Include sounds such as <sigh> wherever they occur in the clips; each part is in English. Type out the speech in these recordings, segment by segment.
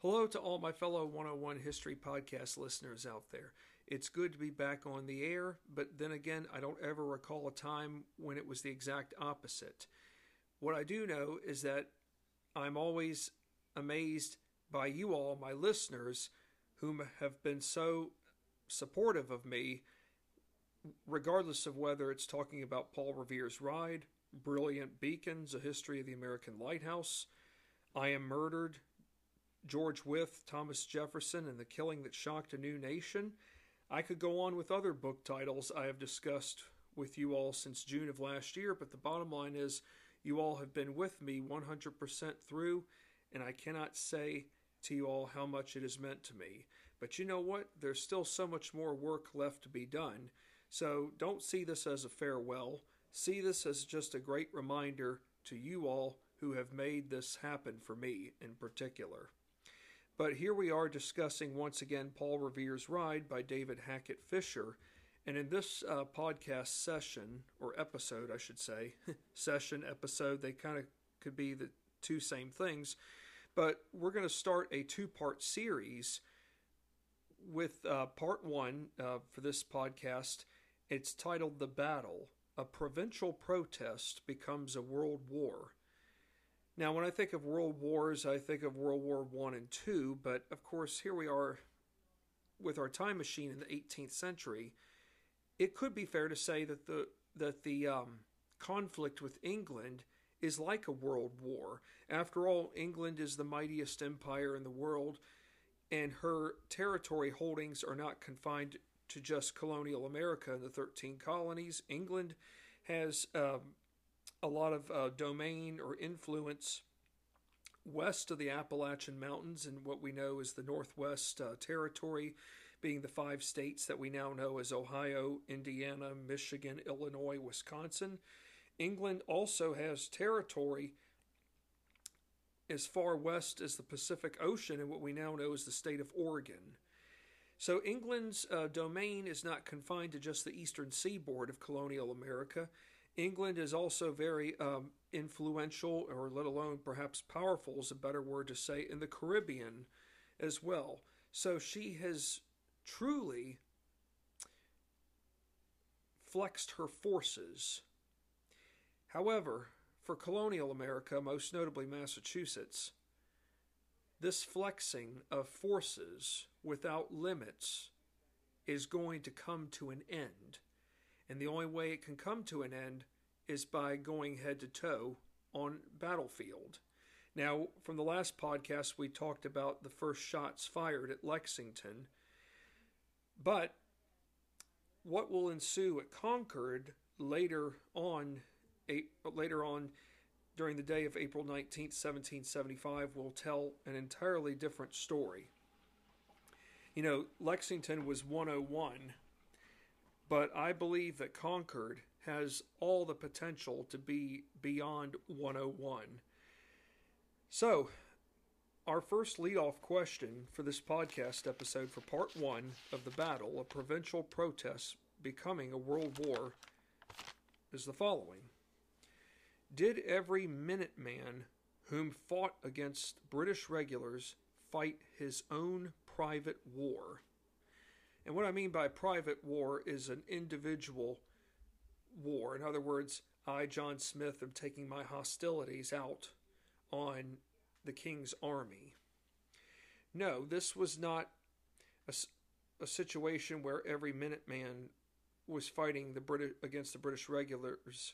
Hello to all my fellow 101 History Podcast listeners out there. It's good to be back on the air, but then again, I don't ever recall a time when it was the exact opposite. What I do know is that I'm always amazed by you all, my listeners, whom have been so supportive of me, regardless of whether it's talking about Paul Revere's Ride, Brilliant Beacons, A History of the American Lighthouse, I Am Murdered, George Wythe, Thomas Jefferson, and the Killing That Shocked a New Nation. I could go on with other book titles I have discussed with you all since June of last year, but the bottom line is you all have been with me 100% through, and I cannot say to you all how much it has meant to me. But you know what? There's still so much more work left to be done. So don't see this as a farewell. See this as just a great reminder to you all who have made this happen for me in particular. But here we are discussing once again Paul Revere's Ride by David Hackett Fischer. And in this uh, podcast session, or episode, I should say, <laughs> session, episode, they kind of could be the two same things. But we're going to start a two part series with uh, part one uh, for this podcast. It's titled The Battle A Provincial Protest Becomes a World War. Now, when I think of world wars, I think of World War One and Two, but of course, here we are with our time machine in the 18th century. It could be fair to say that the that the um, conflict with England is like a world war. After all, England is the mightiest empire in the world, and her territory holdings are not confined to just colonial America and the 13 colonies. England has um, a lot of uh, domain or influence west of the Appalachian Mountains in what we know as the Northwest uh, Territory, being the five states that we now know as Ohio, Indiana, Michigan, Illinois, Wisconsin. England also has territory as far west as the Pacific Ocean in what we now know as the state of Oregon. So England's uh, domain is not confined to just the eastern seaboard of colonial America. England is also very um, influential, or let alone perhaps powerful is a better word to say, in the Caribbean as well. So she has truly flexed her forces. However, for colonial America, most notably Massachusetts, this flexing of forces without limits is going to come to an end. And the only way it can come to an end is by going head to toe on battlefield. Now, from the last podcast, we talked about the first shots fired at Lexington. But what will ensue at Concord later on, later on during the day of April 19th, 1775, will tell an entirely different story. You know, Lexington was 101 but I believe that Concord has all the potential to be beyond 101. So, our first lead-off question for this podcast episode for part one of the battle of provincial protests becoming a world war is the following Did every Minuteman whom fought against British regulars fight his own private war? And what I mean by private war is an individual war. In other words, I, John Smith, am taking my hostilities out on the king's army. No, this was not a, a situation where every Minuteman was fighting the British against the British regulars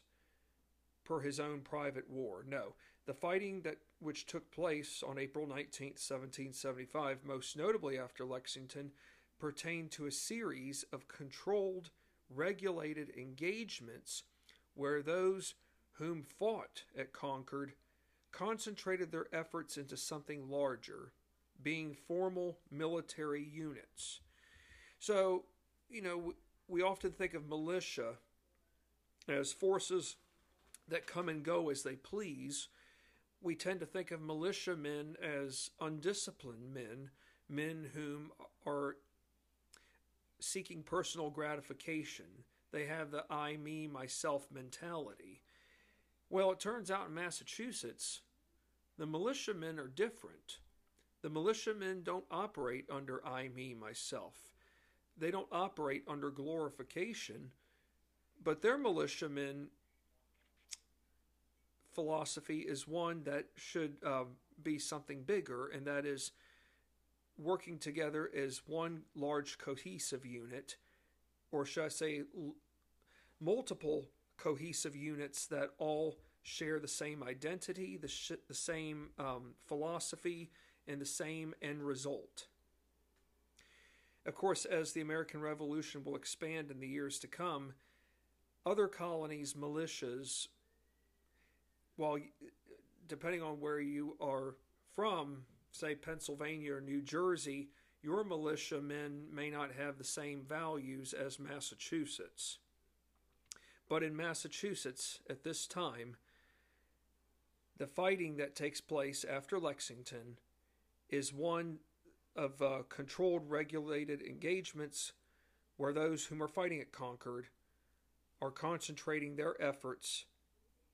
per his own private war. No, the fighting that which took place on April 19, 1775, most notably after Lexington, pertain to a series of controlled, regulated engagements where those whom fought at Concord concentrated their efforts into something larger, being formal military units. So, you know, we often think of militia as forces that come and go as they please. We tend to think of militiamen as undisciplined men, men whom are seeking personal gratification. They have the I, me, myself mentality. Well, it turns out in Massachusetts, the militiamen are different. The militiamen don't operate under I, me, myself. They don't operate under glorification, but their militiamen philosophy is one that should uh, be something bigger, and that is working together as one large cohesive unit, or should I say, l- multiple cohesive units that all share the same identity, the, sh- the same um, philosophy, and the same end result. Of course, as the American Revolution will expand in the years to come, other colonies' militias, while depending on where you are from, say Pennsylvania or New Jersey, your militiamen may not have the same values as Massachusetts. But in Massachusetts at this time, the fighting that takes place after Lexington is one of uh, controlled, regulated engagements where those whom are fighting at Concord are concentrating their efforts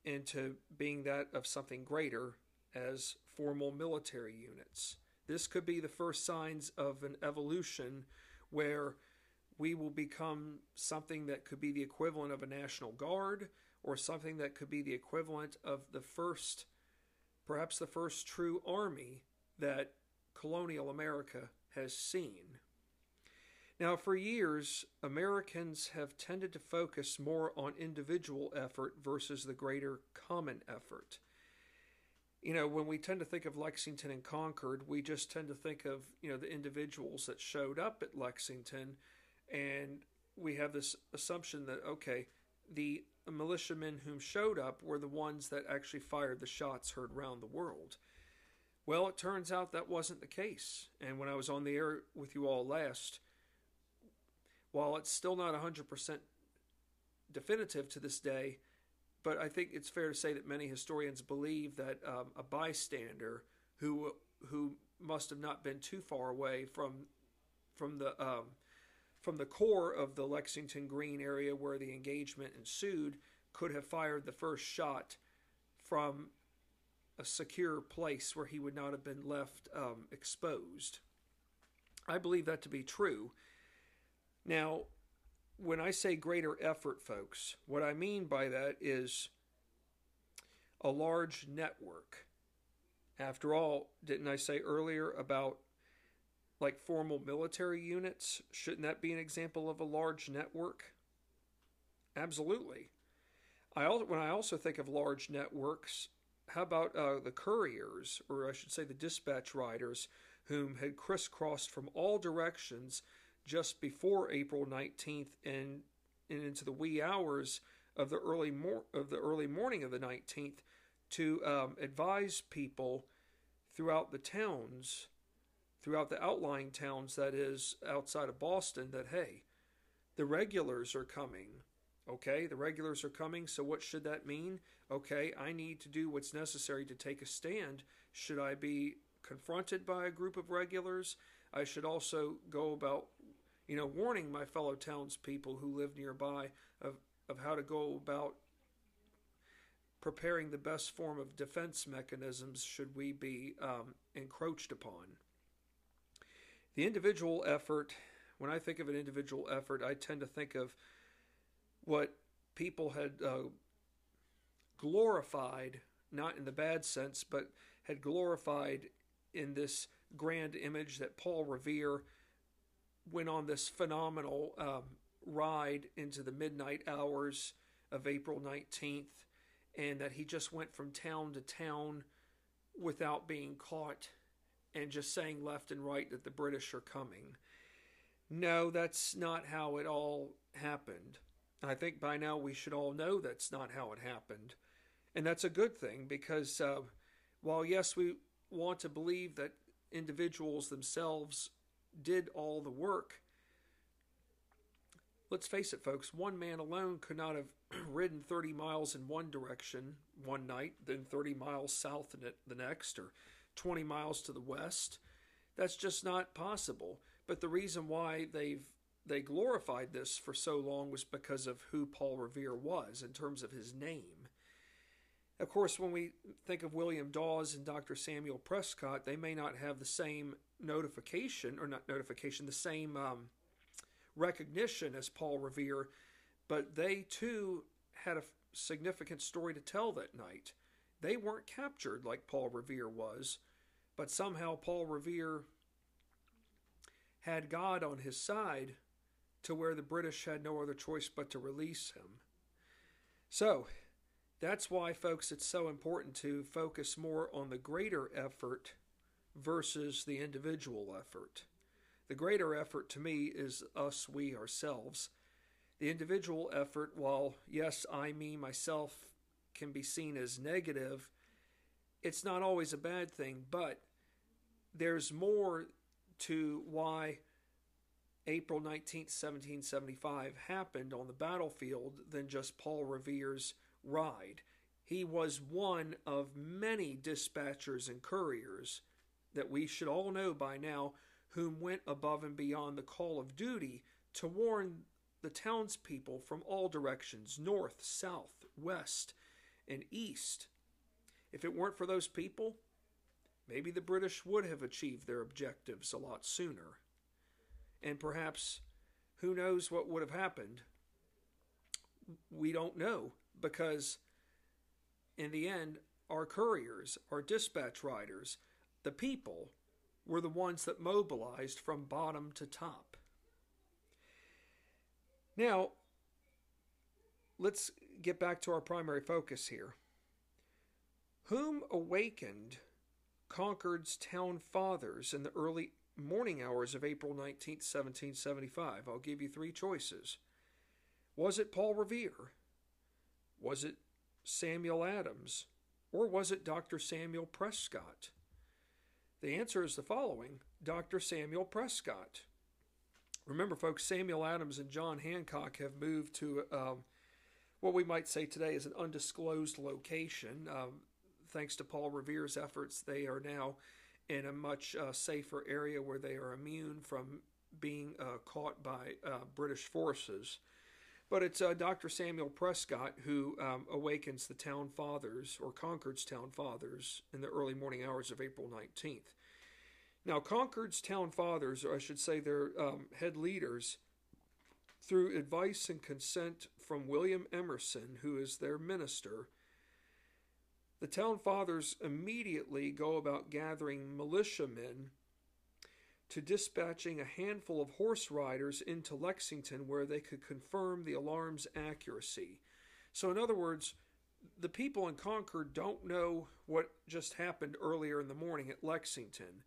into being that of something greater as formal military units. This could be the first signs of an evolution where we will become something that could be the equivalent of a National Guard or something that could be the equivalent of the first, perhaps the first true army that colonial America has seen. Now, for years, Americans have tended to focus more on individual effort versus the greater common effort. You know, when we tend to think of Lexington and Concord, we just tend to think of, you know, the individuals that showed up at Lexington, and we have this assumption that, okay, the militiamen whom showed up were the ones that actually fired the shots heard round the world. Well, it turns out that wasn't the case. And when I was on the air with you all last, while it's still not 100% definitive to this day, but I think it's fair to say that many historians believe that um, a bystander who who must have not been too far away from from the um, from the core of the Lexington Green area where the engagement ensued could have fired the first shot from a secure place where he would not have been left um, exposed. I believe that to be true. Now, when I say greater effort, folks, what I mean by that is a large network. After all, didn't I say earlier about like formal military units? Shouldn't that be an example of a large network? Absolutely. I also, when I also think of large networks, how about uh, the couriers, or I should say the dispatch riders, whom had crisscrossed from all directions just before April 19th and, and into the wee hours of the early mor- of the early morning of the 19th to um, advise people throughout the towns, throughout the outlying towns that is outside of Boston, that hey, the regulars are coming. Okay, the regulars are coming, so what should that mean? Okay, I need to do what's necessary to take a stand. Should I be confronted by a group of regulars? I should also go about, you know, warning my fellow townspeople who live nearby of, of how to go about preparing the best form of defense mechanisms should we be um, encroached upon. The individual effort, when I think of an individual effort, I tend to think of what people had uh, glorified, not in the bad sense, but had glorified in this grand image that Paul Revere went on this phenomenal um, ride into the midnight hours of April 19th, and that he just went from town to town without being caught and just saying left and right that the British are coming. No, that's not how it all happened. I think by now we should all know that's not how it happened. And that's a good thing because uh, while, yes, we want to believe that individuals themselves did all the work, let's face it, folks, one man alone could not have <clears throat> ridden 30 miles in one direction one night, then 30 miles south the next, or 20 miles to the west. That's just not possible. But the reason why they've they glorified this for so long was because of who Paul Revere was in terms of his name. Of course, when we think of William Dawes and Dr. Samuel Prescott, they may not have the same notification, or not notification, the same um, recognition as Paul Revere, but they too had a significant story to tell that night. They weren't captured like Paul Revere was, but somehow Paul Revere had God on his side to where the British had no other choice but to release him. So, that's why, folks, it's so important to focus more on the greater effort versus the individual effort. The greater effort to me is us, we, ourselves. The individual effort, while yes, I, me, myself can be seen as negative, it's not always a bad thing, but there's more to why April 19th, 1775 happened on the battlefield than just Paul Revere's ride. He was one of many dispatchers and couriers that we should all know by now whom went above and beyond the call of duty to warn the townspeople from all directions north, south, west, and east. If it weren't for those people, maybe the British would have achieved their objectives a lot sooner. And perhaps, who knows what would have happened? We don't know because, in the end, our couriers, our dispatch riders, the people, were the ones that mobilized from bottom to top. Now, let's get back to our primary focus here. Whom awakened Concord's town fathers in the early morning hours of April 19, 1775? I'll give you three choices. Was it Paul Revere? Was it Samuel Adams? Or was it Dr. Samuel Prescott? The answer is the following Dr. Samuel Prescott. Remember, folks, Samuel Adams and John Hancock have moved to um, what we might say today is an undisclosed location. Um, thanks to Paul Revere's efforts, they are now in a much uh, safer area where they are immune from being uh, caught by uh, British forces. But it's uh, Dr. Samuel Prescott who um, awakens the town fathers, or Concord's town fathers, in the early morning hours of April 19th. Now, Concord's town fathers, or I should say their um, head leaders, through advice and consent from William Emerson, who is their minister, the town fathers immediately go about gathering militiamen to dispatching a handful of horse riders into Lexington where they could confirm the alarm's accuracy. So, in other words, the people in Concord don't know what just happened earlier in the morning at Lexington.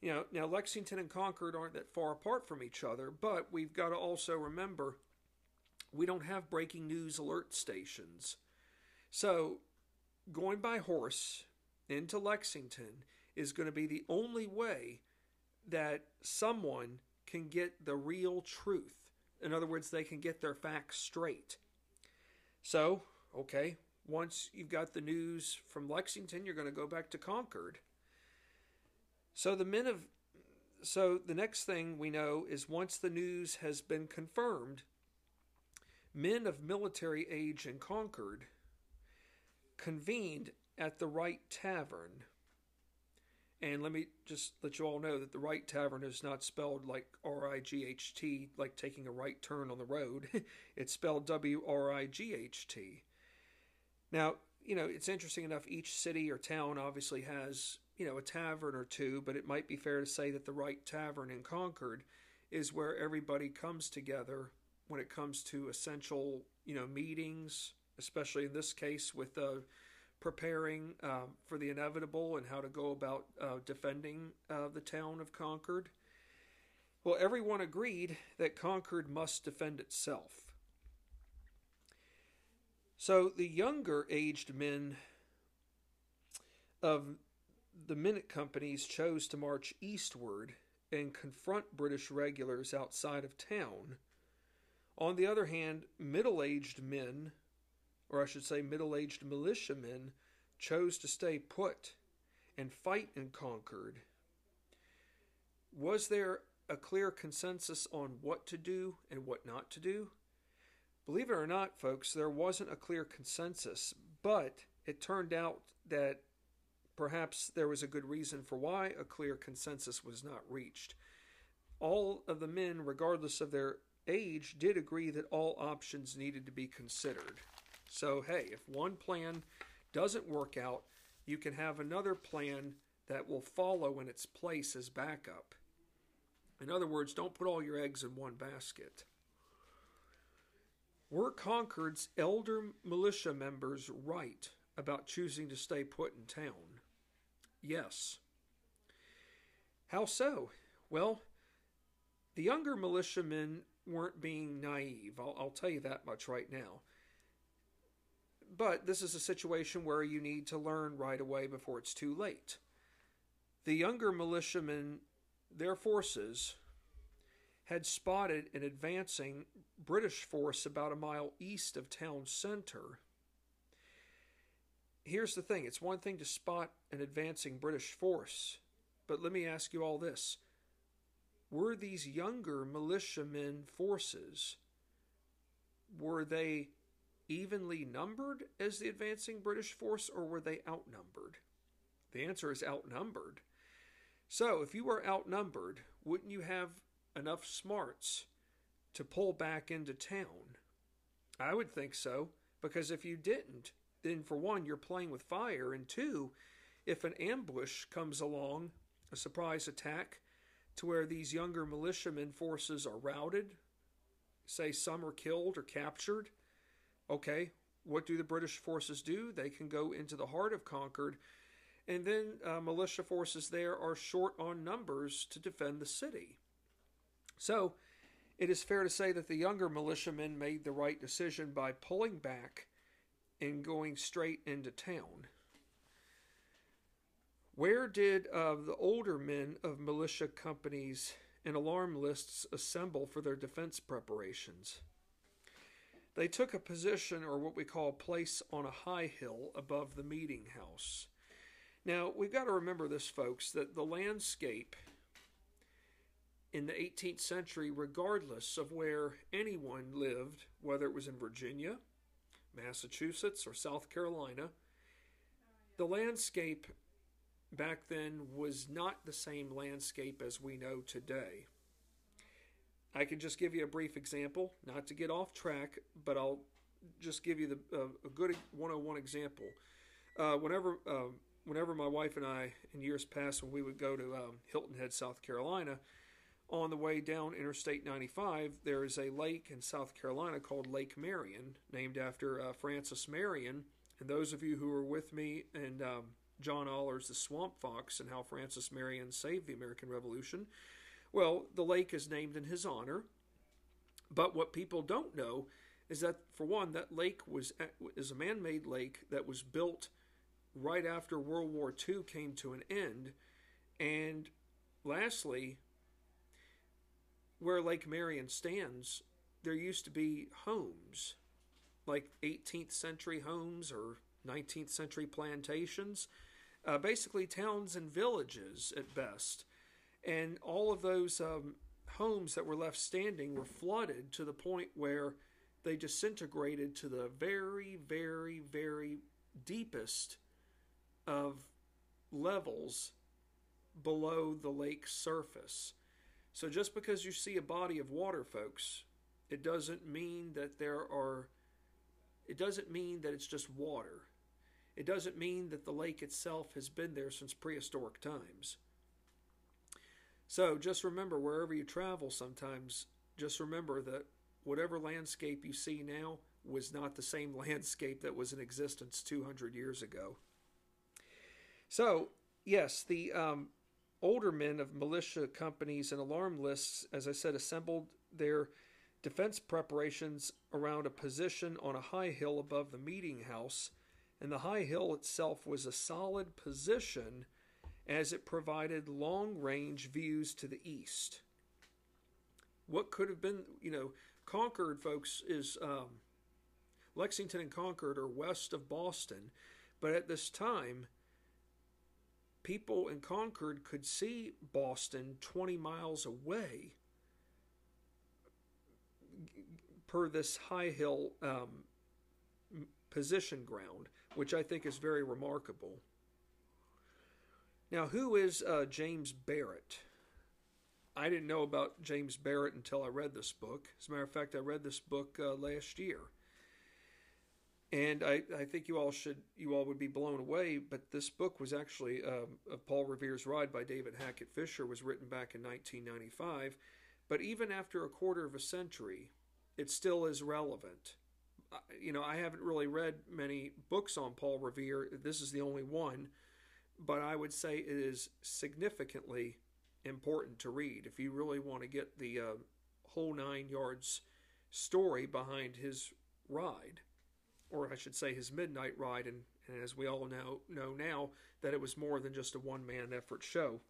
You know, now Lexington and Concord aren't that far apart from each other, but we've got to also remember we don't have breaking news alert stations. So, going by horse into Lexington is going to be the only way that someone can get the real truth. In other words, they can get their facts straight. So, okay, once you've got the news from Lexington, you're going to go back to Concord. So the men of so the next thing we know is once the news has been confirmed, men of military age in Concord convened at the Wright Tavern and let me just let you all know that the Wright tavern is not spelled like R I G H T, like taking a right turn on the road. <laughs> it's spelled W R I G H T. Now, you know, it's interesting enough, each city or town obviously has, you know, a tavern or two, but it might be fair to say that the Wright tavern in Concord is where everybody comes together when it comes to essential, you know, meetings, especially in this case with uh, preparing uh, for the inevitable and how to go about uh, defending uh, the town of Concord. Well, everyone agreed that Concord must defend itself. So the younger aged men of the minute companies chose to march eastward and confront British regulars outside of town. On the other hand, middle aged men or I should say middle aged militiamen, chose to stay put and fight in Concord. Was there a clear consensus on what to do and what not to do? Believe it or not, folks, there wasn't a clear consensus, but it turned out that perhaps there was a good reason for why a clear consensus was not reached. All of the men, regardless of their age, did agree that all options needed to be considered. So, hey, if one plan doesn't work out, you can have another plan that will follow in its place as backup. In other words, don't put all your eggs in one basket. Were Concord's elder militia members right about choosing to stay put in town? Yes. How so? Well, the younger militiamen weren't being naive. I'll, I'll, tell you that much right now. But this is a situation where you need to learn right away before it's too late. The younger militiamen, their forces, had spotted an advancing British force about a mile east of town center. Here's the thing it's one thing to spot an advancing British force, but let me ask you all this. Were these younger militiamen forces, were they evenly numbered as the advancing British force, or were they outnumbered? The answer is outnumbered. So, if you were outnumbered, wouldn't you have enough smarts to pull back into town? I would think so, because if you didn't, then for one, you're playing with fire, and two, if an ambush comes along, a surprise attack, to where these younger militiamen forces are routed, say some are killed or captured, okay, what do the British forces do? They can go into the heart of Concord, and then uh, militia forces there are short on numbers to defend the city. So, it is fair to say that the younger militiamen made the right decision by pulling back and going straight into town. Where did uh, the older men of militia companies and alarm lists assemble for their defense preparations? They took a position, or what we call a place, on a high hill above the meeting house. Now, we've got to remember this, folks, that the landscape in the 18th century, regardless of where anyone lived, whether it was in Virginia, Massachusetts, or South Carolina, the landscape back then was not the same landscape as we know today. I can just give you a brief example, not to get off track, but I'll just give you the uh, a good 101 example. Uh, whenever uh, whenever my wife and I, in years past, when we would go to um, Hilton Head, South Carolina, on the way down Interstate 95, there is a lake in South Carolina called Lake Marion, named after uh, Francis Marion. And those of you who were with me and um, John Oller's The Swamp Fox and how Francis Marion saved the American Revolution, well, the lake is named in his honor. But what people don't know is that, for one, that lake was is a man-made lake that was built right after World War II came to an end, and lastly, where Lake Marion stands, there used to be homes, like 18th century homes or 19th century plantations, uh, basically towns and villages at best. And all of those um, homes that were left standing were flooded to the point where they disintegrated to the very, very, very deepest of levels below the lake's surface. So just because you see a body of water, folks, it doesn't mean that there are it doesn't mean that it's just water. It doesn't mean that the lake itself has been there since prehistoric times. So just remember wherever you travel sometimes, just remember that whatever landscape you see now was not the same <laughs> landscape that was in existence 200 years ago. So, yes, the um, older men of militia companies and alarm lists, as I said, assembled their defense preparations around a position on a high hill above the meeting house, and the high hill itself was a solid position as it provided long range views to the east. What could have been, you know, Concord, folks, is um, Lexington and Concord are west of Boston, but at this time, people in Concord could see Boston 20 miles away per this high hill um, position ground. which I think is very remarkable. Now, who is uh, James Barrett? I didn't know about James Barrett until I read this book. As a matter of fact, I read this book uh, last year, and I, I think you all should you all would be blown away. But this book was actually um, Paul Revere's Ride by David Hackett Fischer was written back in 1995. But even after a quarter of a century, it still is relevant. You know, I haven't really read many books on Paul Revere. This is the only one, but I would say it is significantly important to read if you really want to get the uh, whole nine yards story behind his ride, or I should say his midnight ride. And, and as we all know know now, that it was more than just a one man effort show.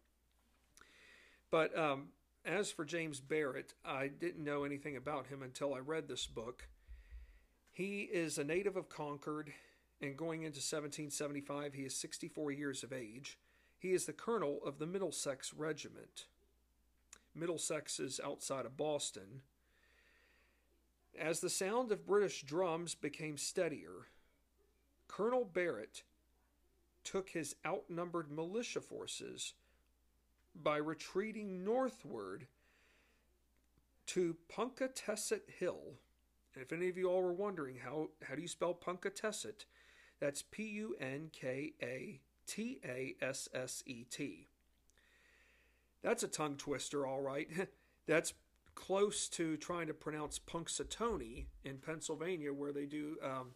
But um, as for James Barrett, I didn't know anything about him until I read this book. He is a native of Concord, and going into 1775, he is 64 years of age. He is the colonel of the Middlesex Regiment. Middlesex is outside of Boston. As the sound of British drums became steadier, Colonel Barrett took his outnumbered militia forces by retreating northward to Punkatasset Hill. And if any of you all were wondering how, how do you spell Punkatasset, that's P U N K A T A S S E T. That's a tongue twister, all right. <laughs> that's close to trying to pronounce Punxsutawney in Pennsylvania, where they do um,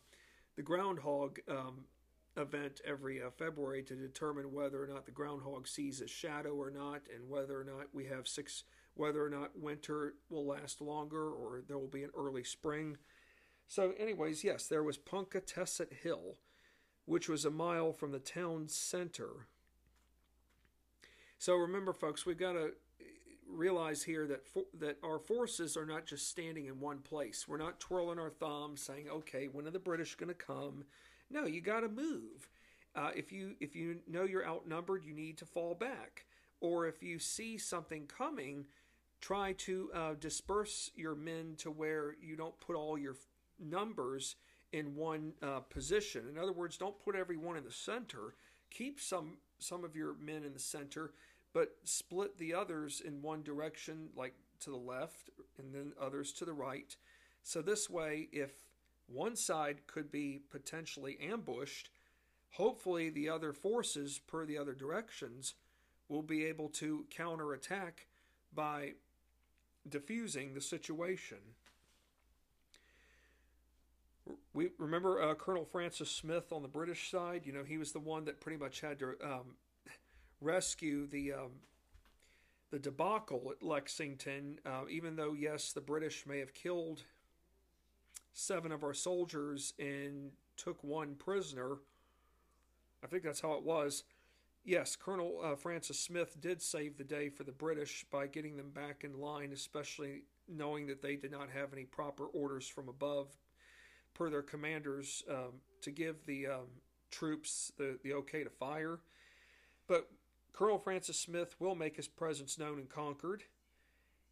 the groundhog um, event every uh, February to determine whether or not the groundhog sees a shadow or not, and whether or not we have six, whether or not winter will last longer or there will be an early spring. So, anyways, yes, there was Punkatasset Hill, which was a mile from the town center. So remember, folks, we've got to realize here that for, that our forces are not just standing in one place. We're not twirling our thumbs saying, "Okay, when are the British going to come?" No, you got to move. Uh, if you if you know you're outnumbered, you need to fall back. Or if you see something coming, try to uh, disperse your men to where you don't put all your numbers in one uh, position. In other words, don't put everyone in the center. Keep some some of your men in the center, but split the others in one direction, like to the left, and then others to the right. So this way, if one side could be potentially ambushed. Hopefully, the other forces, per the other directions, will be able to counterattack by diffusing the situation. We remember uh, Colonel Francis Smith on the British side. You know, he was the one that pretty much had to um, <laughs> rescue the um, the debacle at Lexington. Uh, even though, yes, the British may have killed seven of our soldiers and took one prisoner. I think that's how it was. Yes, Colonel uh, Francis Smith did save the day for the British by getting them back in line, especially knowing that they did not have any proper orders from above, per their commanders, um, to give the um, troops the, the okay to fire. But Colonel Francis Smith will make his presence known in Concord.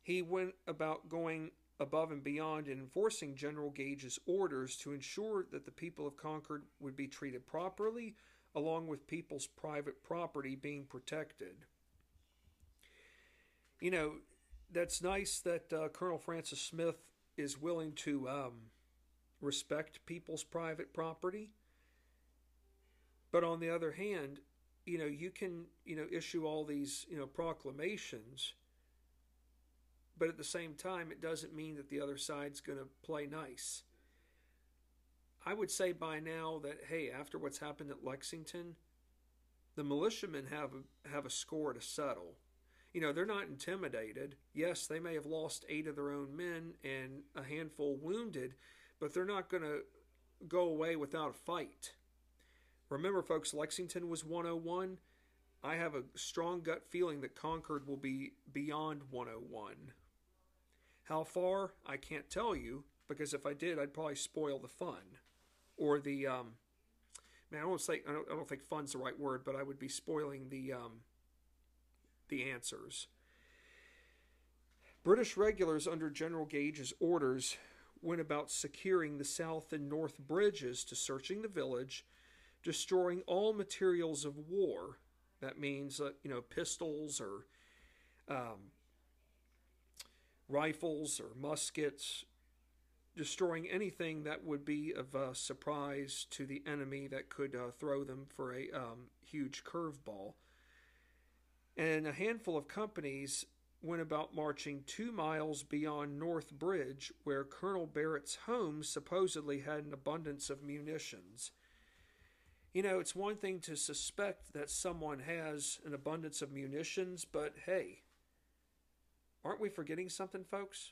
He went about going above and beyond in enforcing General Gage's orders to ensure that the people of Concord would be treated properly, along with people's private property being protected. You know, that's nice that uh, Colonel Francis Smith is willing to um, respect people's private property. But on the other hand, you know, you can, you know, issue all these, you know, proclamations but at the same time, it doesn't mean that the other side's going to play nice. I would say by now that, hey, after what's happened at Lexington, the militiamen have a, have a score to settle. You know, they're not intimidated. Yes, they may have lost eight of their own men and a handful wounded, but they're not going to go away without a fight. Remember, folks, Lexington was 101. I have a strong gut feeling that Concord will be beyond 101. How far, I can't tell you, because if I did, I'd probably spoil the fun. Or the, um, man, I don't say, I don't, I don't think fun's the right word, but I would be spoiling the, um, the answers. British regulars under General Gage's orders went about securing the south and north bridges to searching the village, destroying all materials of war. That means, uh, you know, pistols or um, rifles or muskets, destroying anything that would be of a surprise to the enemy that could uh, throw them for a um, huge curveball. And a handful of companies went about marching two miles beyond North Bridge, where Colonel Barrett's home supposedly had an abundance of munitions. You know, it's one thing to suspect that someone has an abundance of munitions, but hey, aren't we forgetting something, folks?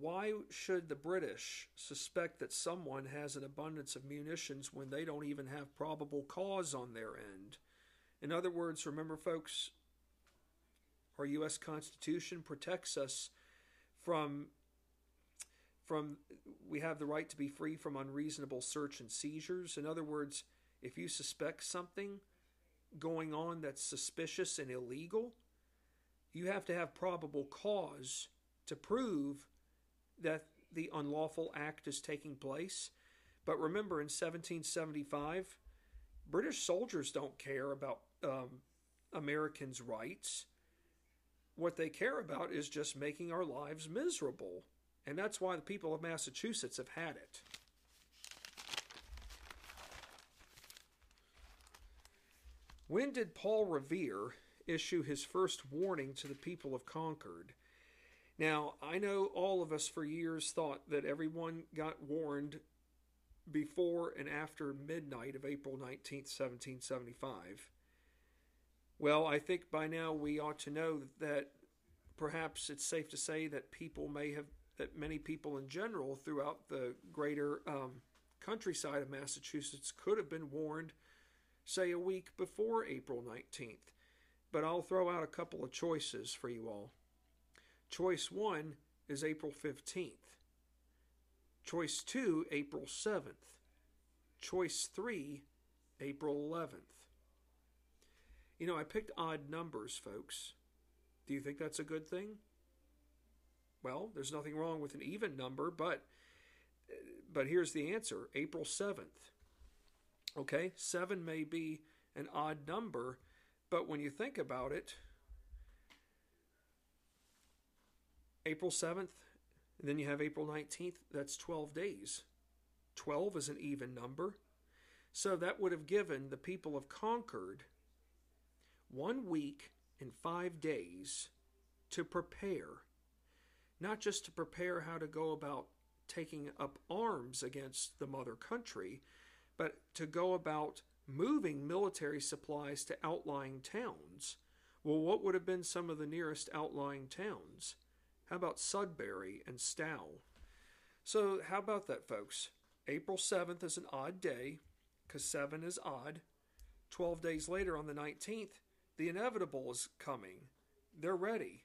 Why should the British suspect that someone has an abundance of munitions when they don't even have probable cause on their end? In other words, remember, folks, our U.S. Constitution protects us from from we have the right to be free from unreasonable search and seizures. In other words, if you suspect something going on that's suspicious and illegal, you have to have probable cause to prove that the unlawful act is taking place. But remember, in 1775, British soldiers don't care about um, Americans' rights. What they care about is just making our lives miserable. And that's why the people of Massachusetts have had it. When did Paul Revere issue his first warning to the people of Concord? Now, I know all of us for years thought that everyone got warned before and after midnight of April 19th, 1775. Well, I think by now we ought to know that perhaps it's safe to say that people may have, that many people in general throughout the greater um, countryside of Massachusetts could have been warned, say, a week before April 19th. But I'll throw out a couple of choices for you all. Choice one is April 15th. Choice two, April 7th. Choice three, April 11th. You know, I picked odd numbers, folks. Do you think that's a good thing? Well, there's nothing wrong with an even number, but but here's the answer. April 7th. Okay? 7 may be an odd number, but when you think about it, April 7th, then you have April 19th, that's 12 days. 12 is an even number. So that would have given the people of Concord one week and five days to prepare, not just to prepare how to go about taking up arms against the mother country, but to go about moving military supplies to outlying towns. Well, what would have been some of the nearest outlying towns? How about Sudbury and Stow? So, how about that, folks? April 7th is an odd day because 7 is odd. 12 days later, on the 19th, the inevitable is coming. They're ready.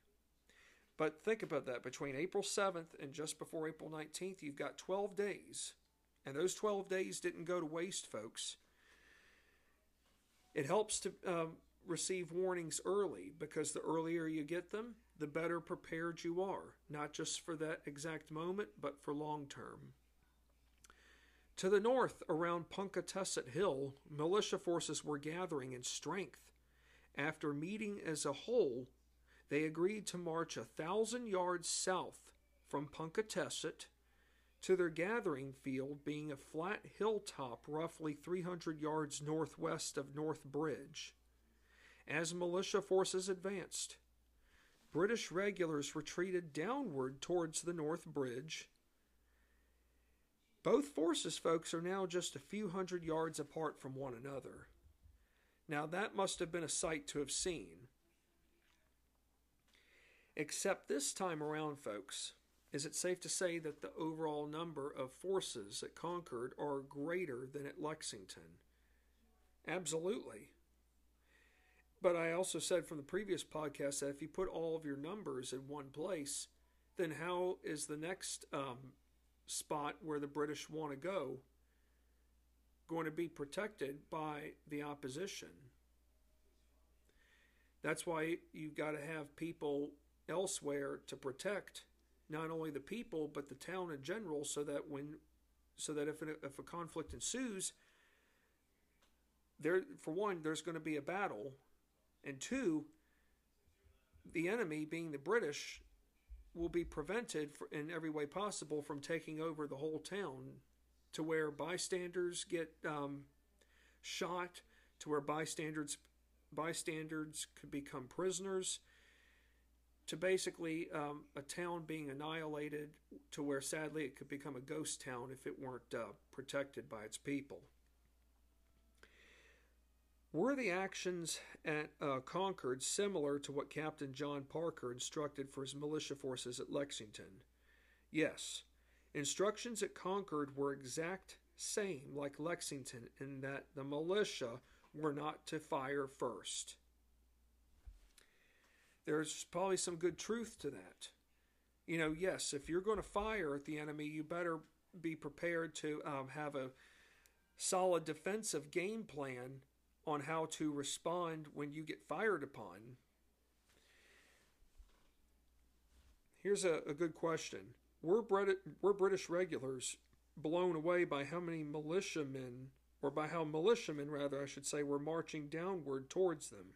But think about that. Between April 7th and just before April 19th, you've got 12 days. And those 12 days didn't go to waste, folks. It helps to um, receive warnings early because the earlier you get them, the better prepared you are, not just for that exact moment, but for long term. To the north, around Punkatasset Hill, militia forces were gathering in strength. After meeting as a whole, they agreed to march a thousand yards south from Punkatasset to their gathering field being a flat hilltop roughly 300 yards northwest of North Bridge. As militia forces advanced, British regulars retreated downward towards the North Bridge. Both forces, folks, are now just a few hundred yards apart from one another. Now, that must have been a sight to have seen. Except this time around, folks, is it safe to say that the overall number of forces at Concord are greater than at Lexington? Absolutely. But I also said from the previous podcast that if you put all of your numbers in one place, then how is the next um, spot where the British want to go going to be protected by the opposition. That's why you've got to have people elsewhere to protect not only the people but the town in general so that when so that if, if a conflict ensues, there for one, there's going to be a battle, and two, the enemy, being the British, will be prevented for, in every way possible from taking over the whole town, to where bystanders get um, shot, to where bystanders bystanders could become prisoners to basically um, a town being annihilated to where sadly it could become a ghost town if it weren't uh, protected by its people. Were the actions at uh, Concord similar to what Captain John Parker instructed for his militia forces at Lexington? Yes. Instructions at Concord were exact same like Lexington in that the militia were not to fire first. There's probably some good truth to that. You know, yes, if you're going to fire at the enemy, you better be prepared to um, have a solid defensive game plan on how to respond when you get fired upon. Here's a, a good question. Were, Brit- were British regulars blown away by how many militiamen or by how militiamen, rather, I should say, were marching downward towards them.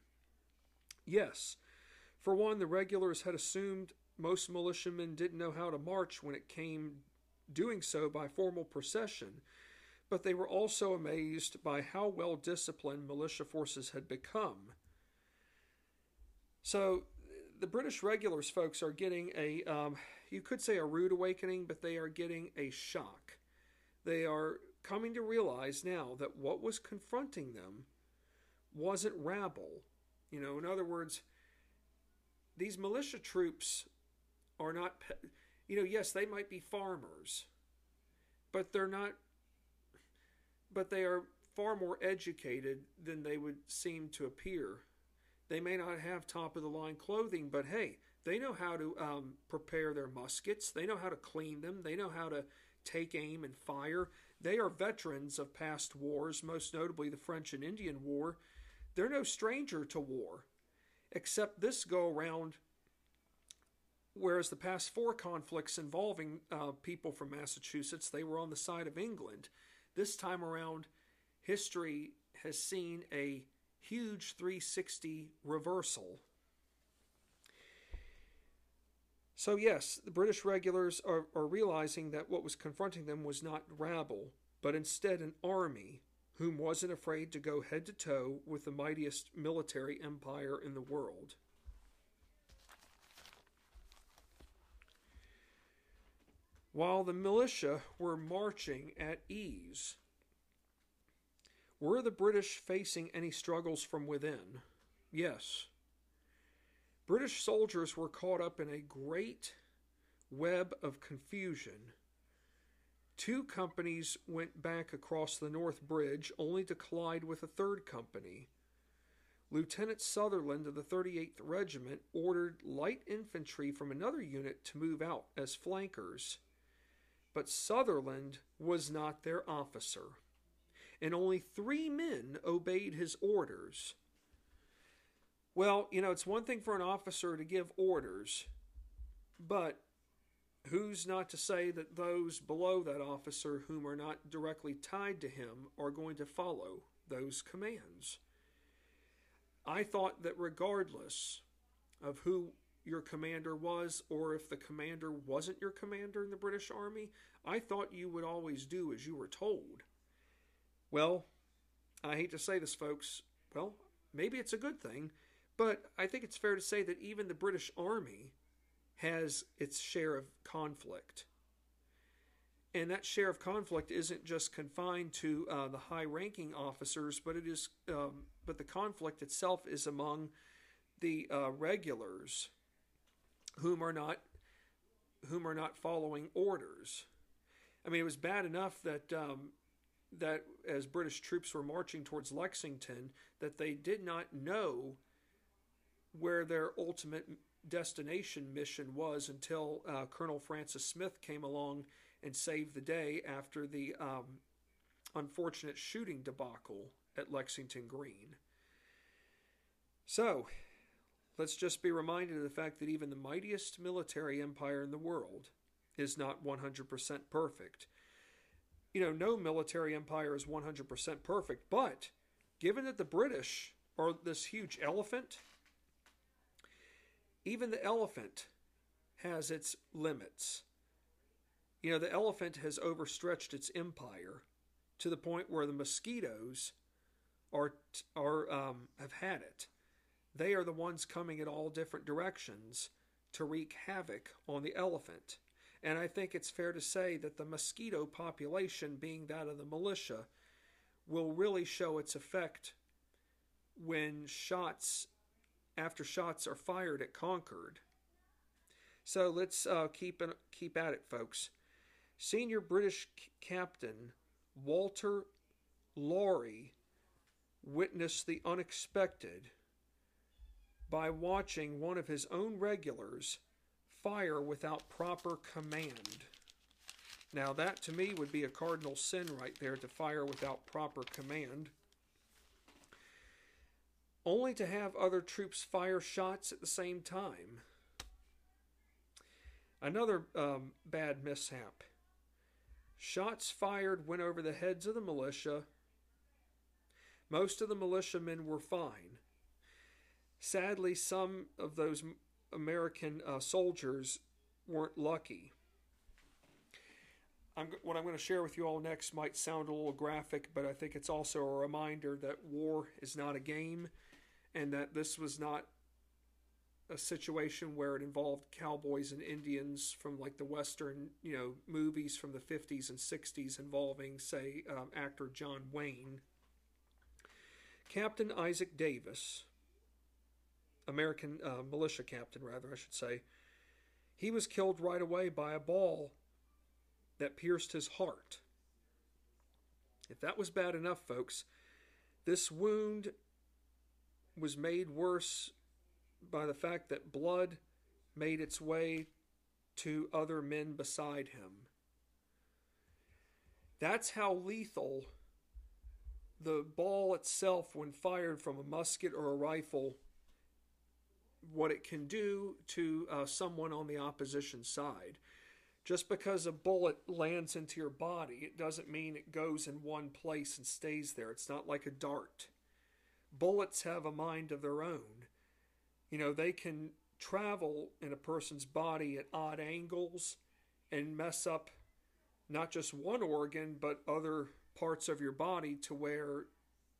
Yes, for one, the regulars had assumed most militiamen didn't know how to march when it came doing so by formal procession, but they were also amazed by how well disciplined militia forces had become. So, the British regulars, folks, are getting a, um, you could say a rude awakening, but they are getting a shock. They are coming to realize now that what was confronting them wasn't rabble. You know, in other words, these militia troops are not, you know, yes, they might be farmers, but they're not, but they are far more educated than they would seem to appear. They may not have top of the line clothing, but hey, they know how to um, prepare their muskets. They know how to clean them. They know how to take aim and fire. They are veterans of past wars, most notably the French and Indian War. They're no stranger to war, except this go around. Whereas the past four conflicts involving uh, people from Massachusetts, they were on the side of England. This time around, history has seen a huge 360 reversal. So, yes, the British regulars are, are realizing that what was confronting them was not rabble, but instead an army whom wasn't afraid to go head to toe with the mightiest military empire in the world. While the militia were marching at ease, were the British facing any struggles from within? Yes. British soldiers were caught up in a great web of confusion. Two companies went back across the North Bridge only to collide with a third company. Lieutenant Sutherland of the 38th Regiment ordered light infantry from another unit to move out as flankers. But Sutherland was not their officer, and only three men obeyed his orders. Well, you know, it's one thing for an officer to give orders, but who's not to say that those below that officer whom are not directly tied to him are going to follow those commands? I thought that regardless of who your commander was, or if the commander wasn't your commander in the British Army, I thought you would always do as you were told. Well, I hate to say this, folks. Well, maybe it's a good thing but I think it's fair to say that even the British Army has its share of conflict. And that share of conflict isn't just confined to uh, the high-ranking officers, but it is, um, but the conflict itself is among the uh, regulars, whom are not, whom are not following orders. I mean, it was bad enough that um, that as British troops were marching towards Lexington, that they did not know where their ultimate destination mission was until uh, Colonel Francis Smith came along and saved the day after the um, unfortunate shooting debacle at Lexington Green. So, let's just be reminded of the fact that even the mightiest military empire in the world is not 100% perfect. you know, no military empire is 100% perfect, but given that the British are this huge elephant, even the elephant has its limits. You know, the elephant has overstretched its empire to the point where the mosquitoes are are um, have had it. They are the ones coming in all different directions to wreak havoc on the elephant. And I think it's fair to say that the mosquito population, being that of the militia, will really show its effect when shots, after shots are fired at Concord. So let's uh, keep keep at it, folks. Senior British c- Captain Walter Laurie witnessed the unexpected by watching one of his own regulars fire without proper command. Now, that to me would be a cardinal sin right there to fire without proper command. Only to have other troops fire shots at the same time. Another um, bad mishap. Shots fired went over the heads of the militia. Most of the militiamen were fine. Sadly, some of those American uh, soldiers weren't lucky. I'm, what I'm going to share with you all next might sound a little graphic, but I think it's also a reminder that war is not a game and that this was not a situation where it involved cowboys and Indians from like the Western, you know, movies from the 50s and 60s involving, say, um, actor John Wayne. Captain Isaac Davis, American uh, militia captain, rather, I should say, he was killed right away by a ball that pierced his heart. If that was bad enough, folks, this wound was made worse by the fact that blood made its way to other men beside him. That's how lethal the ball itself, when fired from a musket or a rifle, what it can do to uh, someone on the opposition side. Just because a bullet lands into your body, it doesn't mean it goes in one place and stays there. It's not like a dart. Bullets have a mind of their own. You know, they can travel in a person's body at odd angles and mess up not just one organ, but other parts of your body to where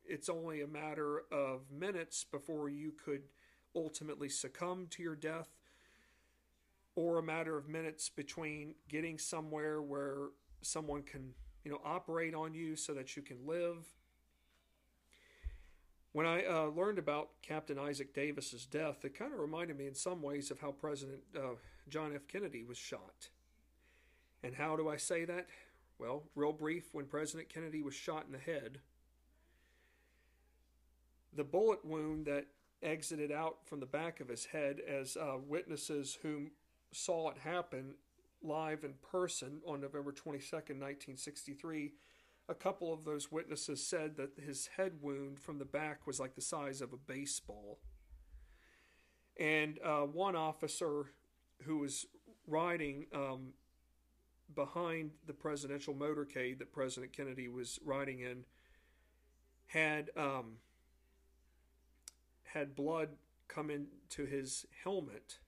it's only a matter of minutes before you could ultimately succumb to your death, or a matter of minutes between getting somewhere where someone can, you know, operate on you so that you can live when I uh, learned about Captain Isaac Davis's death, it kind of reminded me in some ways of how President uh, John F. Kennedy was shot. And how do I say that? Well, real brief when President Kennedy was shot in the head, the bullet wound that exited out from the back of his head, as uh, witnesses who saw it happen live in person on November 22nd, 1963, a couple of those witnesses said that his head wound from the back was like the size of a baseball. And uh, one officer who was riding um, behind the presidential motorcade that President Kennedy was riding in had um, had blood come into his helmet.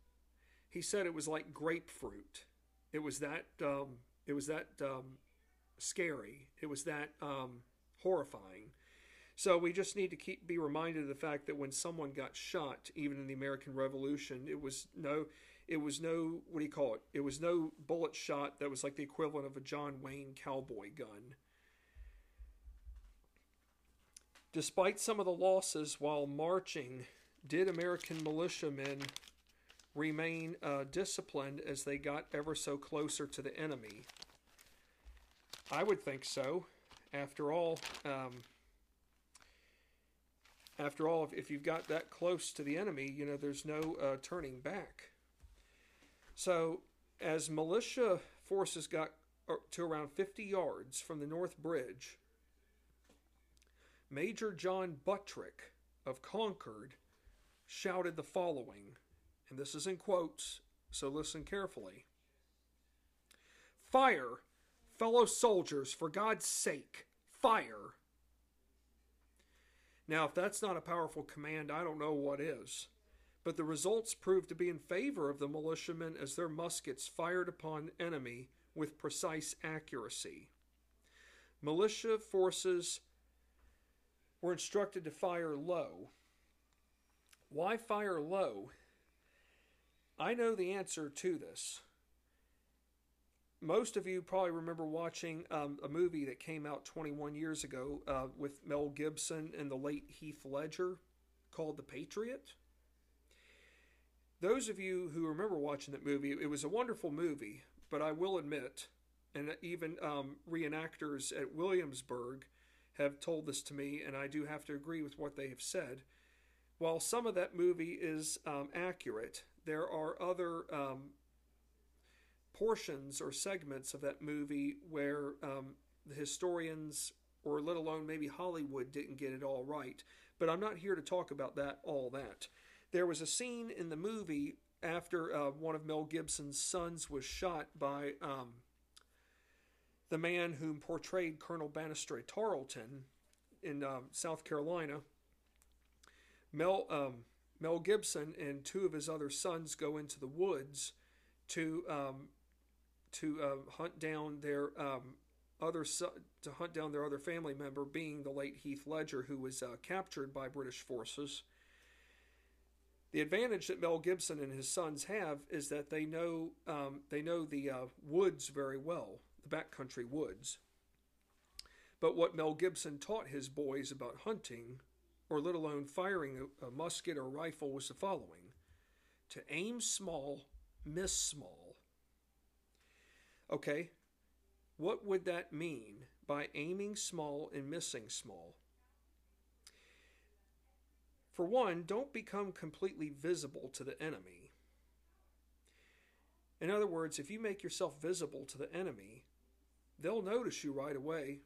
He said it was like grapefruit. It was that um, it was that um, scary. It was that um, horrifying. So we just need to keep be reminded of the fact that when someone got shot, even in the American Revolution, it was no, it was no, what do you call it? It was no bullet shot that was like the equivalent of a John Wayne cowboy gun. Despite some of the losses while marching, did American militiamen remain uh, disciplined as they got ever so closer to the enemy? I would think so. After all, um, after all, if, if you've got that close to the enemy, you know, there's no uh, turning back. So, as militia forces got uh, to around 50 yards from the North Bridge, Major John Buttrick of Concord shouted the following, and this is in quotes, so listen carefully Fire! Fellow soldiers, for God's sake, fire. Now, if that's not a powerful command, I don't know what is. But the results proved to be in favor of the militiamen as their muskets fired upon enemy with precise accuracy. Militia forces were instructed to fire low. Why fire low? I know the answer to this. Most of you probably remember watching um, a movie that came out 21 years ago uh, with Mel Gibson and the late Heath Ledger called The Patriot. Those of you who remember watching that movie, it was a wonderful movie, but I will admit, and even um, reenactors at Williamsburg have told this to me, and I do have to agree with what they have said. While some of that movie is um, accurate, there are other um, portions or segments of that movie where um, the historians, or let alone maybe Hollywood, didn't get it all right. But I'm not here to talk about that, all that. There was a scene in the movie after uh, one of Mel Gibson's sons was shot by um, the man whom portrayed Colonel Banastre Tarleton in um, South Carolina. Mel um, Mel Gibson and two of his other sons go into the woods to um, to uh, hunt down their um, other to hunt down their other family member, being the late Heath Ledger, who was uh, captured by British forces. The advantage that Mel Gibson and his sons have is that they know um, they know the uh, woods very well, the backcountry woods. But what Mel Gibson taught his boys about hunting, or let alone firing a, a musket or rifle, was the following: to aim small, miss small. Okay, what would that mean by aiming small and missing small? For one, don't become completely visible to the enemy. In other words, if you make yourself visible to the enemy, they'll notice you right away.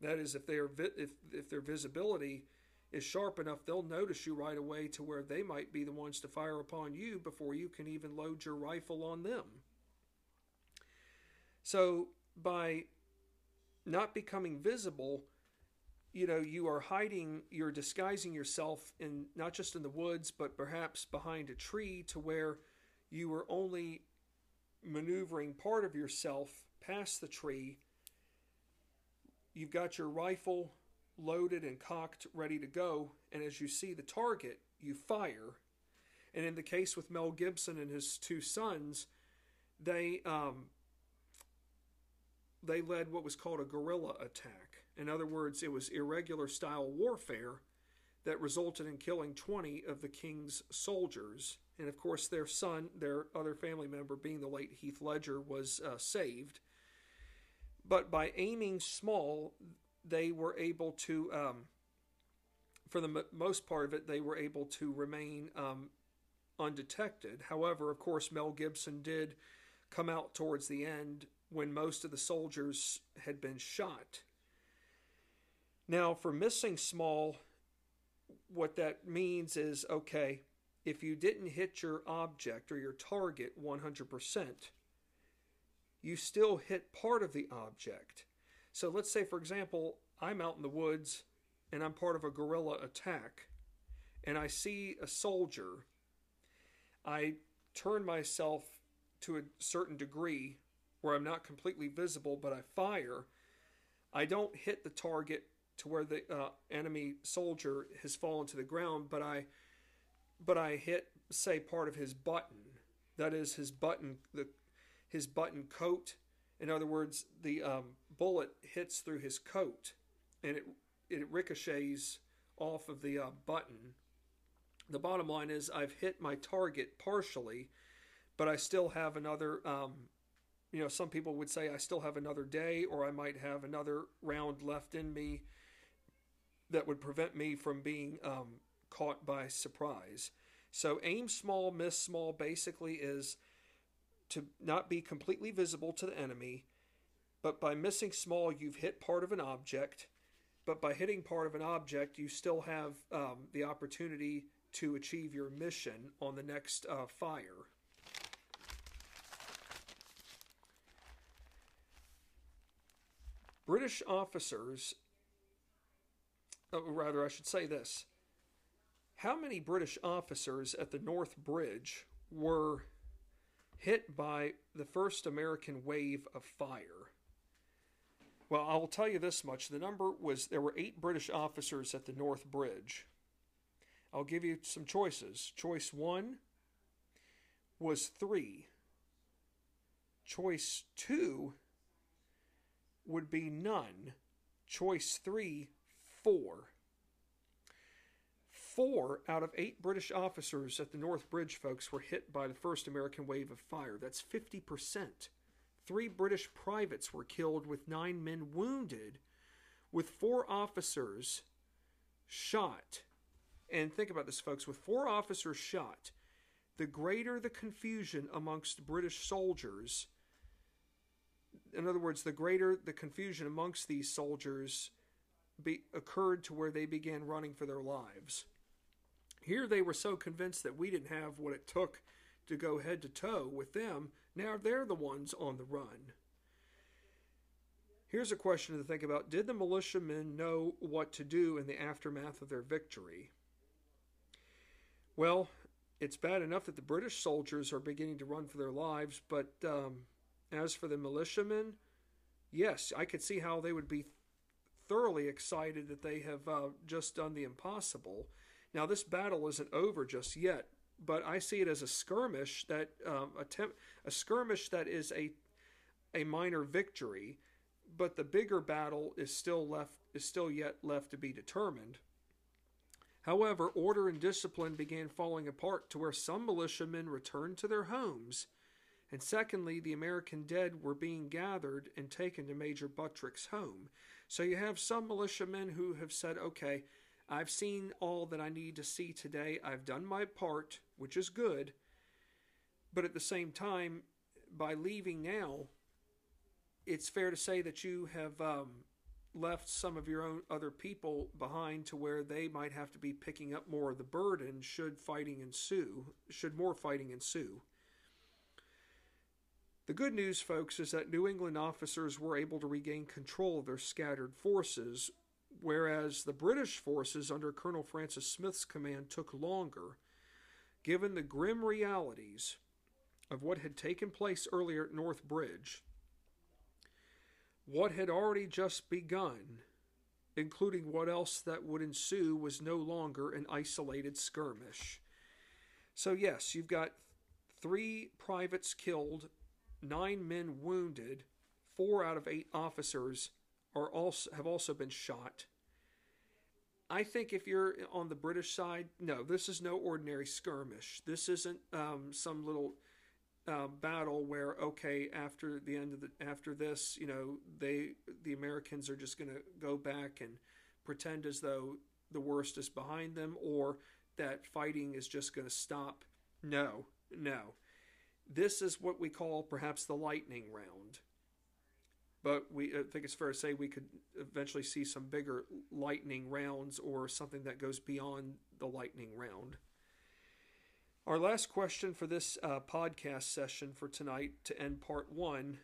That is, if, they are vi- if, if their visibility is sharp enough, they'll notice you right away to where they might be the ones to fire upon you before you can even load your rifle on them. So, by not becoming visible, you know you are hiding you're disguising yourself in not just in the woods but perhaps behind a tree to where you were only maneuvering part of yourself past the tree. You've got your rifle loaded and cocked ready to go and as you see the target you fire. And in the case with mel gibson and his two sons they um, they led what was called a guerrilla attack in other words, it was irregular style warfare that resulted in killing 20 of the king's soldiers. And of course, their son, their other family member, being the late Heath Ledger, was uh, saved. But by aiming small, they were able to, um, for the m- most part of it, they were able to remain um, undetected. However, of course, Mel Gibson did come out towards the end when most of the soldiers had been shot. Now, for missing small, what that means is okay, if you didn't hit your object or your target 100%, you still hit part of the object. So let's say, for example, I'm out in the woods and I'm part of a guerrilla attack and I see a soldier. I turn myself to a certain degree where I'm not completely visible, but I fire. I don't hit the target to where the uh, enemy soldier has fallen to the ground, but I but I hit say part of his button. That is his button the his button coat. In other words, the um, bullet hits through his coat, and it it ricochets off of the uh, button. The bottom line is I've hit my target partially, but I still have another. Um, you know, some people would say I still have another day, or I might have another round left in me that would prevent me from being um, caught by surprise. So, aim small, miss small basically is to not be completely visible to the enemy, but by missing small, you've hit part of an object. But by hitting part of an object, you still have um, the opportunity to achieve your mission on the next uh, fire. British officers, or uh, rather, I should say this how many British officers at the North Bridge were hit by the first American wave of fire? Well, I'll tell you this much. The number was there were eight British officers at the North Bridge. I'll give you some choices. Choice one was three. Choice two would be none. Choice three, four. Four out of eight British officers at the North Bridge, folks, were hit by the first American wave of fire. That's 50%. Three British privates were killed, with nine men wounded, with four officers shot. And think about this, folks with four officers shot, the greater the confusion amongst British soldiers. In other words, the greater the confusion amongst these soldiers be, occurred to where they began running for their lives. Here they were so convinced that we didn't have what it took to go head to toe with them. Now they're the ones on the run. Here's a question to think about Did the militiamen know what to do in the aftermath of their victory? Well, it's bad enough that the British soldiers are beginning to run for their lives, but um, as for the militiamen, yes, I could see how they would be thoroughly excited that they have uh, just done the impossible. Now, this battle isn't over just yet, but I see it as a skirmish that um, attempt a skirmish that is a a minor victory, but the bigger battle is still left is still yet left to be determined. However, order and discipline began falling apart to where some militiamen returned to their homes, and secondly, the American dead were being gathered and taken to Major Buttrick's home. So you have some militiamen who have said, okay, I've seen all that I need to see today. I've done my part, which is good. But at the same time, by leaving now, it's fair to say that you have um, left some of your own other people behind to where they might have to be picking up more of the burden should fighting ensue, should more fighting ensue. The good news, folks, is that New England officers were able to regain control of their scattered forces, whereas the British forces under Colonel Francis Smith's command took longer, given the grim realities of what had taken place earlier at North Bridge. What had already just begun, including what else that would ensue, was no longer an isolated skirmish. So, yes, you've got three privates killed, nine men wounded, four out of eight officers are also have also been shot. I think if you're on the British side, no, this is no ordinary skirmish. This isn't um, some little uh, battle where okay, after the end of the after this, you know, they the Americans are just going to go back and pretend as though the worst is behind them, or that fighting is just going to stop. No, no. This is what we call perhaps the lightning round but we I think it's fair to say we could eventually see some bigger lightning rounds or something that goes beyond the lightning round. Our last question for this uh, podcast session for tonight to end part one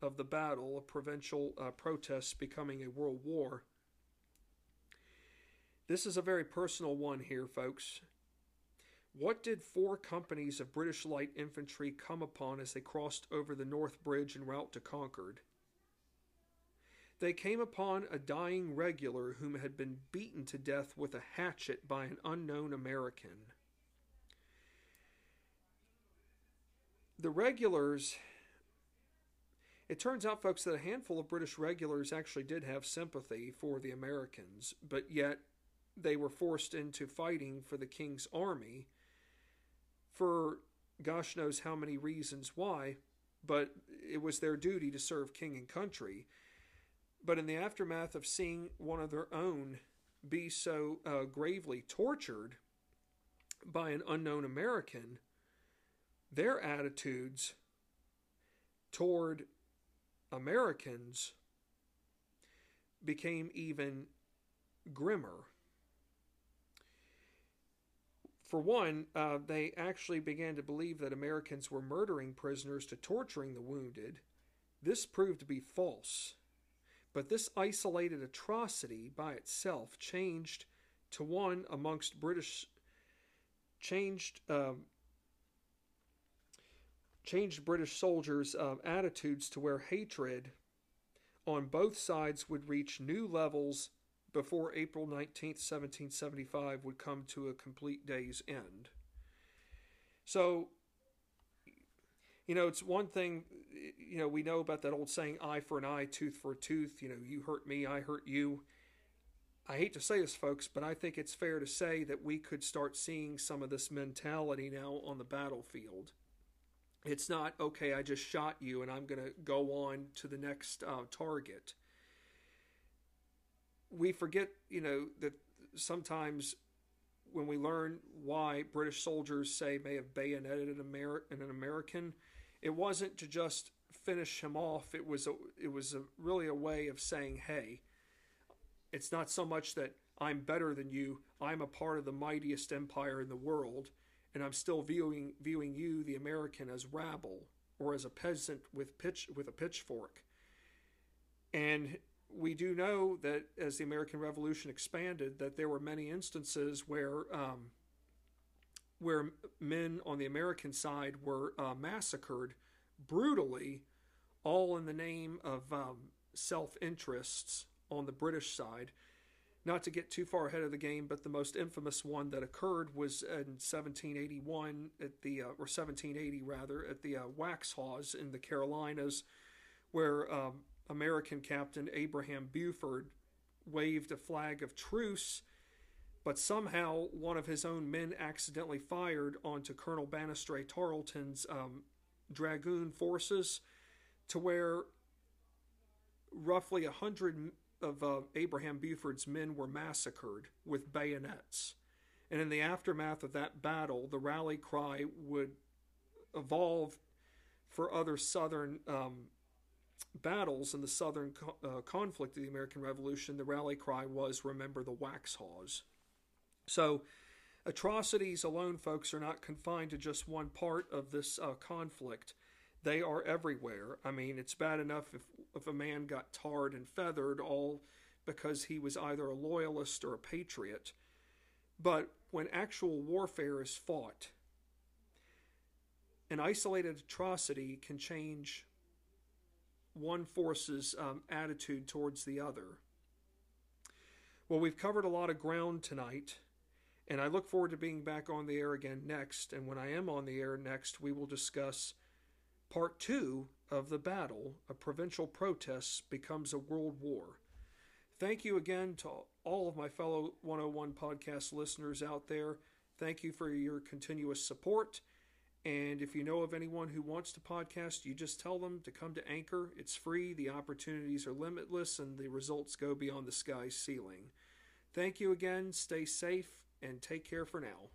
of the battle of provincial uh, protests becoming a world war. This is a very personal one here, folks. What did four companies of British light infantry come upon as they crossed over the North Bridge en route to Concord? they came upon a dying regular whom had been beaten to death with a hatchet by an unknown American. The regulars, it turns out, folks, that a handful of British regulars actually did have sympathy for the Americans, but yet they were forced into fighting for the king's army for gosh knows how many reasons why, but it was their duty to serve king and country. But in the aftermath of seeing one of their own be so uh, gravely tortured by an unknown American, their attitudes toward Americans became even grimmer. For one, uh, they actually began to believe that Americans were murdering prisoners to torturing the wounded. This proved to be false. But this isolated atrocity by itself changed to one amongst British changed um, changed British soldiers' um, attitudes to where hatred on both sides would reach new levels before April 19, 1775 would come to a complete day's end. So, you know, it's one thing, you know, we know about that old saying, eye for an eye, tooth for a tooth. You know, you hurt me, I hurt you. I hate to say this, folks, but I think it's fair to say that we could start seeing some of this mentality now on the battlefield. It's not, okay, I just shot you and I'm going to go on to the next uh, target. We forget, you know, that sometimes when we learn why British soldiers say may have bayoneted an, Amer- an American, it wasn't to just finish him off. It was a, it was a, really a way of saying, hey, it's not so much that I'm better than you. I'm a part of the mightiest empire in the world, and I'm still viewing viewing you, the American, as rabble or as a peasant with pitch with a pitchfork. And we do know that as the American Revolution expanded, that there were many instances where um, where men on the American side were uh, massacred brutally, all in the name of um, self interests on the British side. Not to get too far ahead of the game, but the most infamous one that occurred was in 1781 at the uh, or 1780 rather at the uh, Waxhaws in the Carolinas, where um, American Captain Abraham Buford waved a flag of truce, but somehow one of his own men accidentally fired onto Colonel Banastre Tarleton's um, dragoon forces, to where roughly a hundred of uh, Abraham Buford's men were massacred with bayonets. And in the aftermath of that battle, the rally cry would evolve for other Southern um, battles in the Southern co- uh, conflict of the American Revolution. The rally cry was Remember the Waxhaws. So, atrocities alone, folks, are not confined to just one part of this uh, conflict. They are everywhere. I mean, it's bad enough if, if a man got tarred and feathered all because he was either a loyalist or a patriot. But when actual warfare is fought, an isolated atrocity can change one force's um, attitude towards the other. Well, we've covered a lot of ground tonight, and I look forward to being back on the air again next. And when I am on the air next, we will discuss Part two of the battle of provincial protests becomes a world war. Thank you again to all of my fellow 101 podcast listeners out there. Thank you for your continuous support. And if you know of anyone who wants to podcast, you just tell them to come to Anchor. It's free, the opportunities are limitless, and the results go beyond the sky's ceiling. Thank you again. Stay safe and take care for now.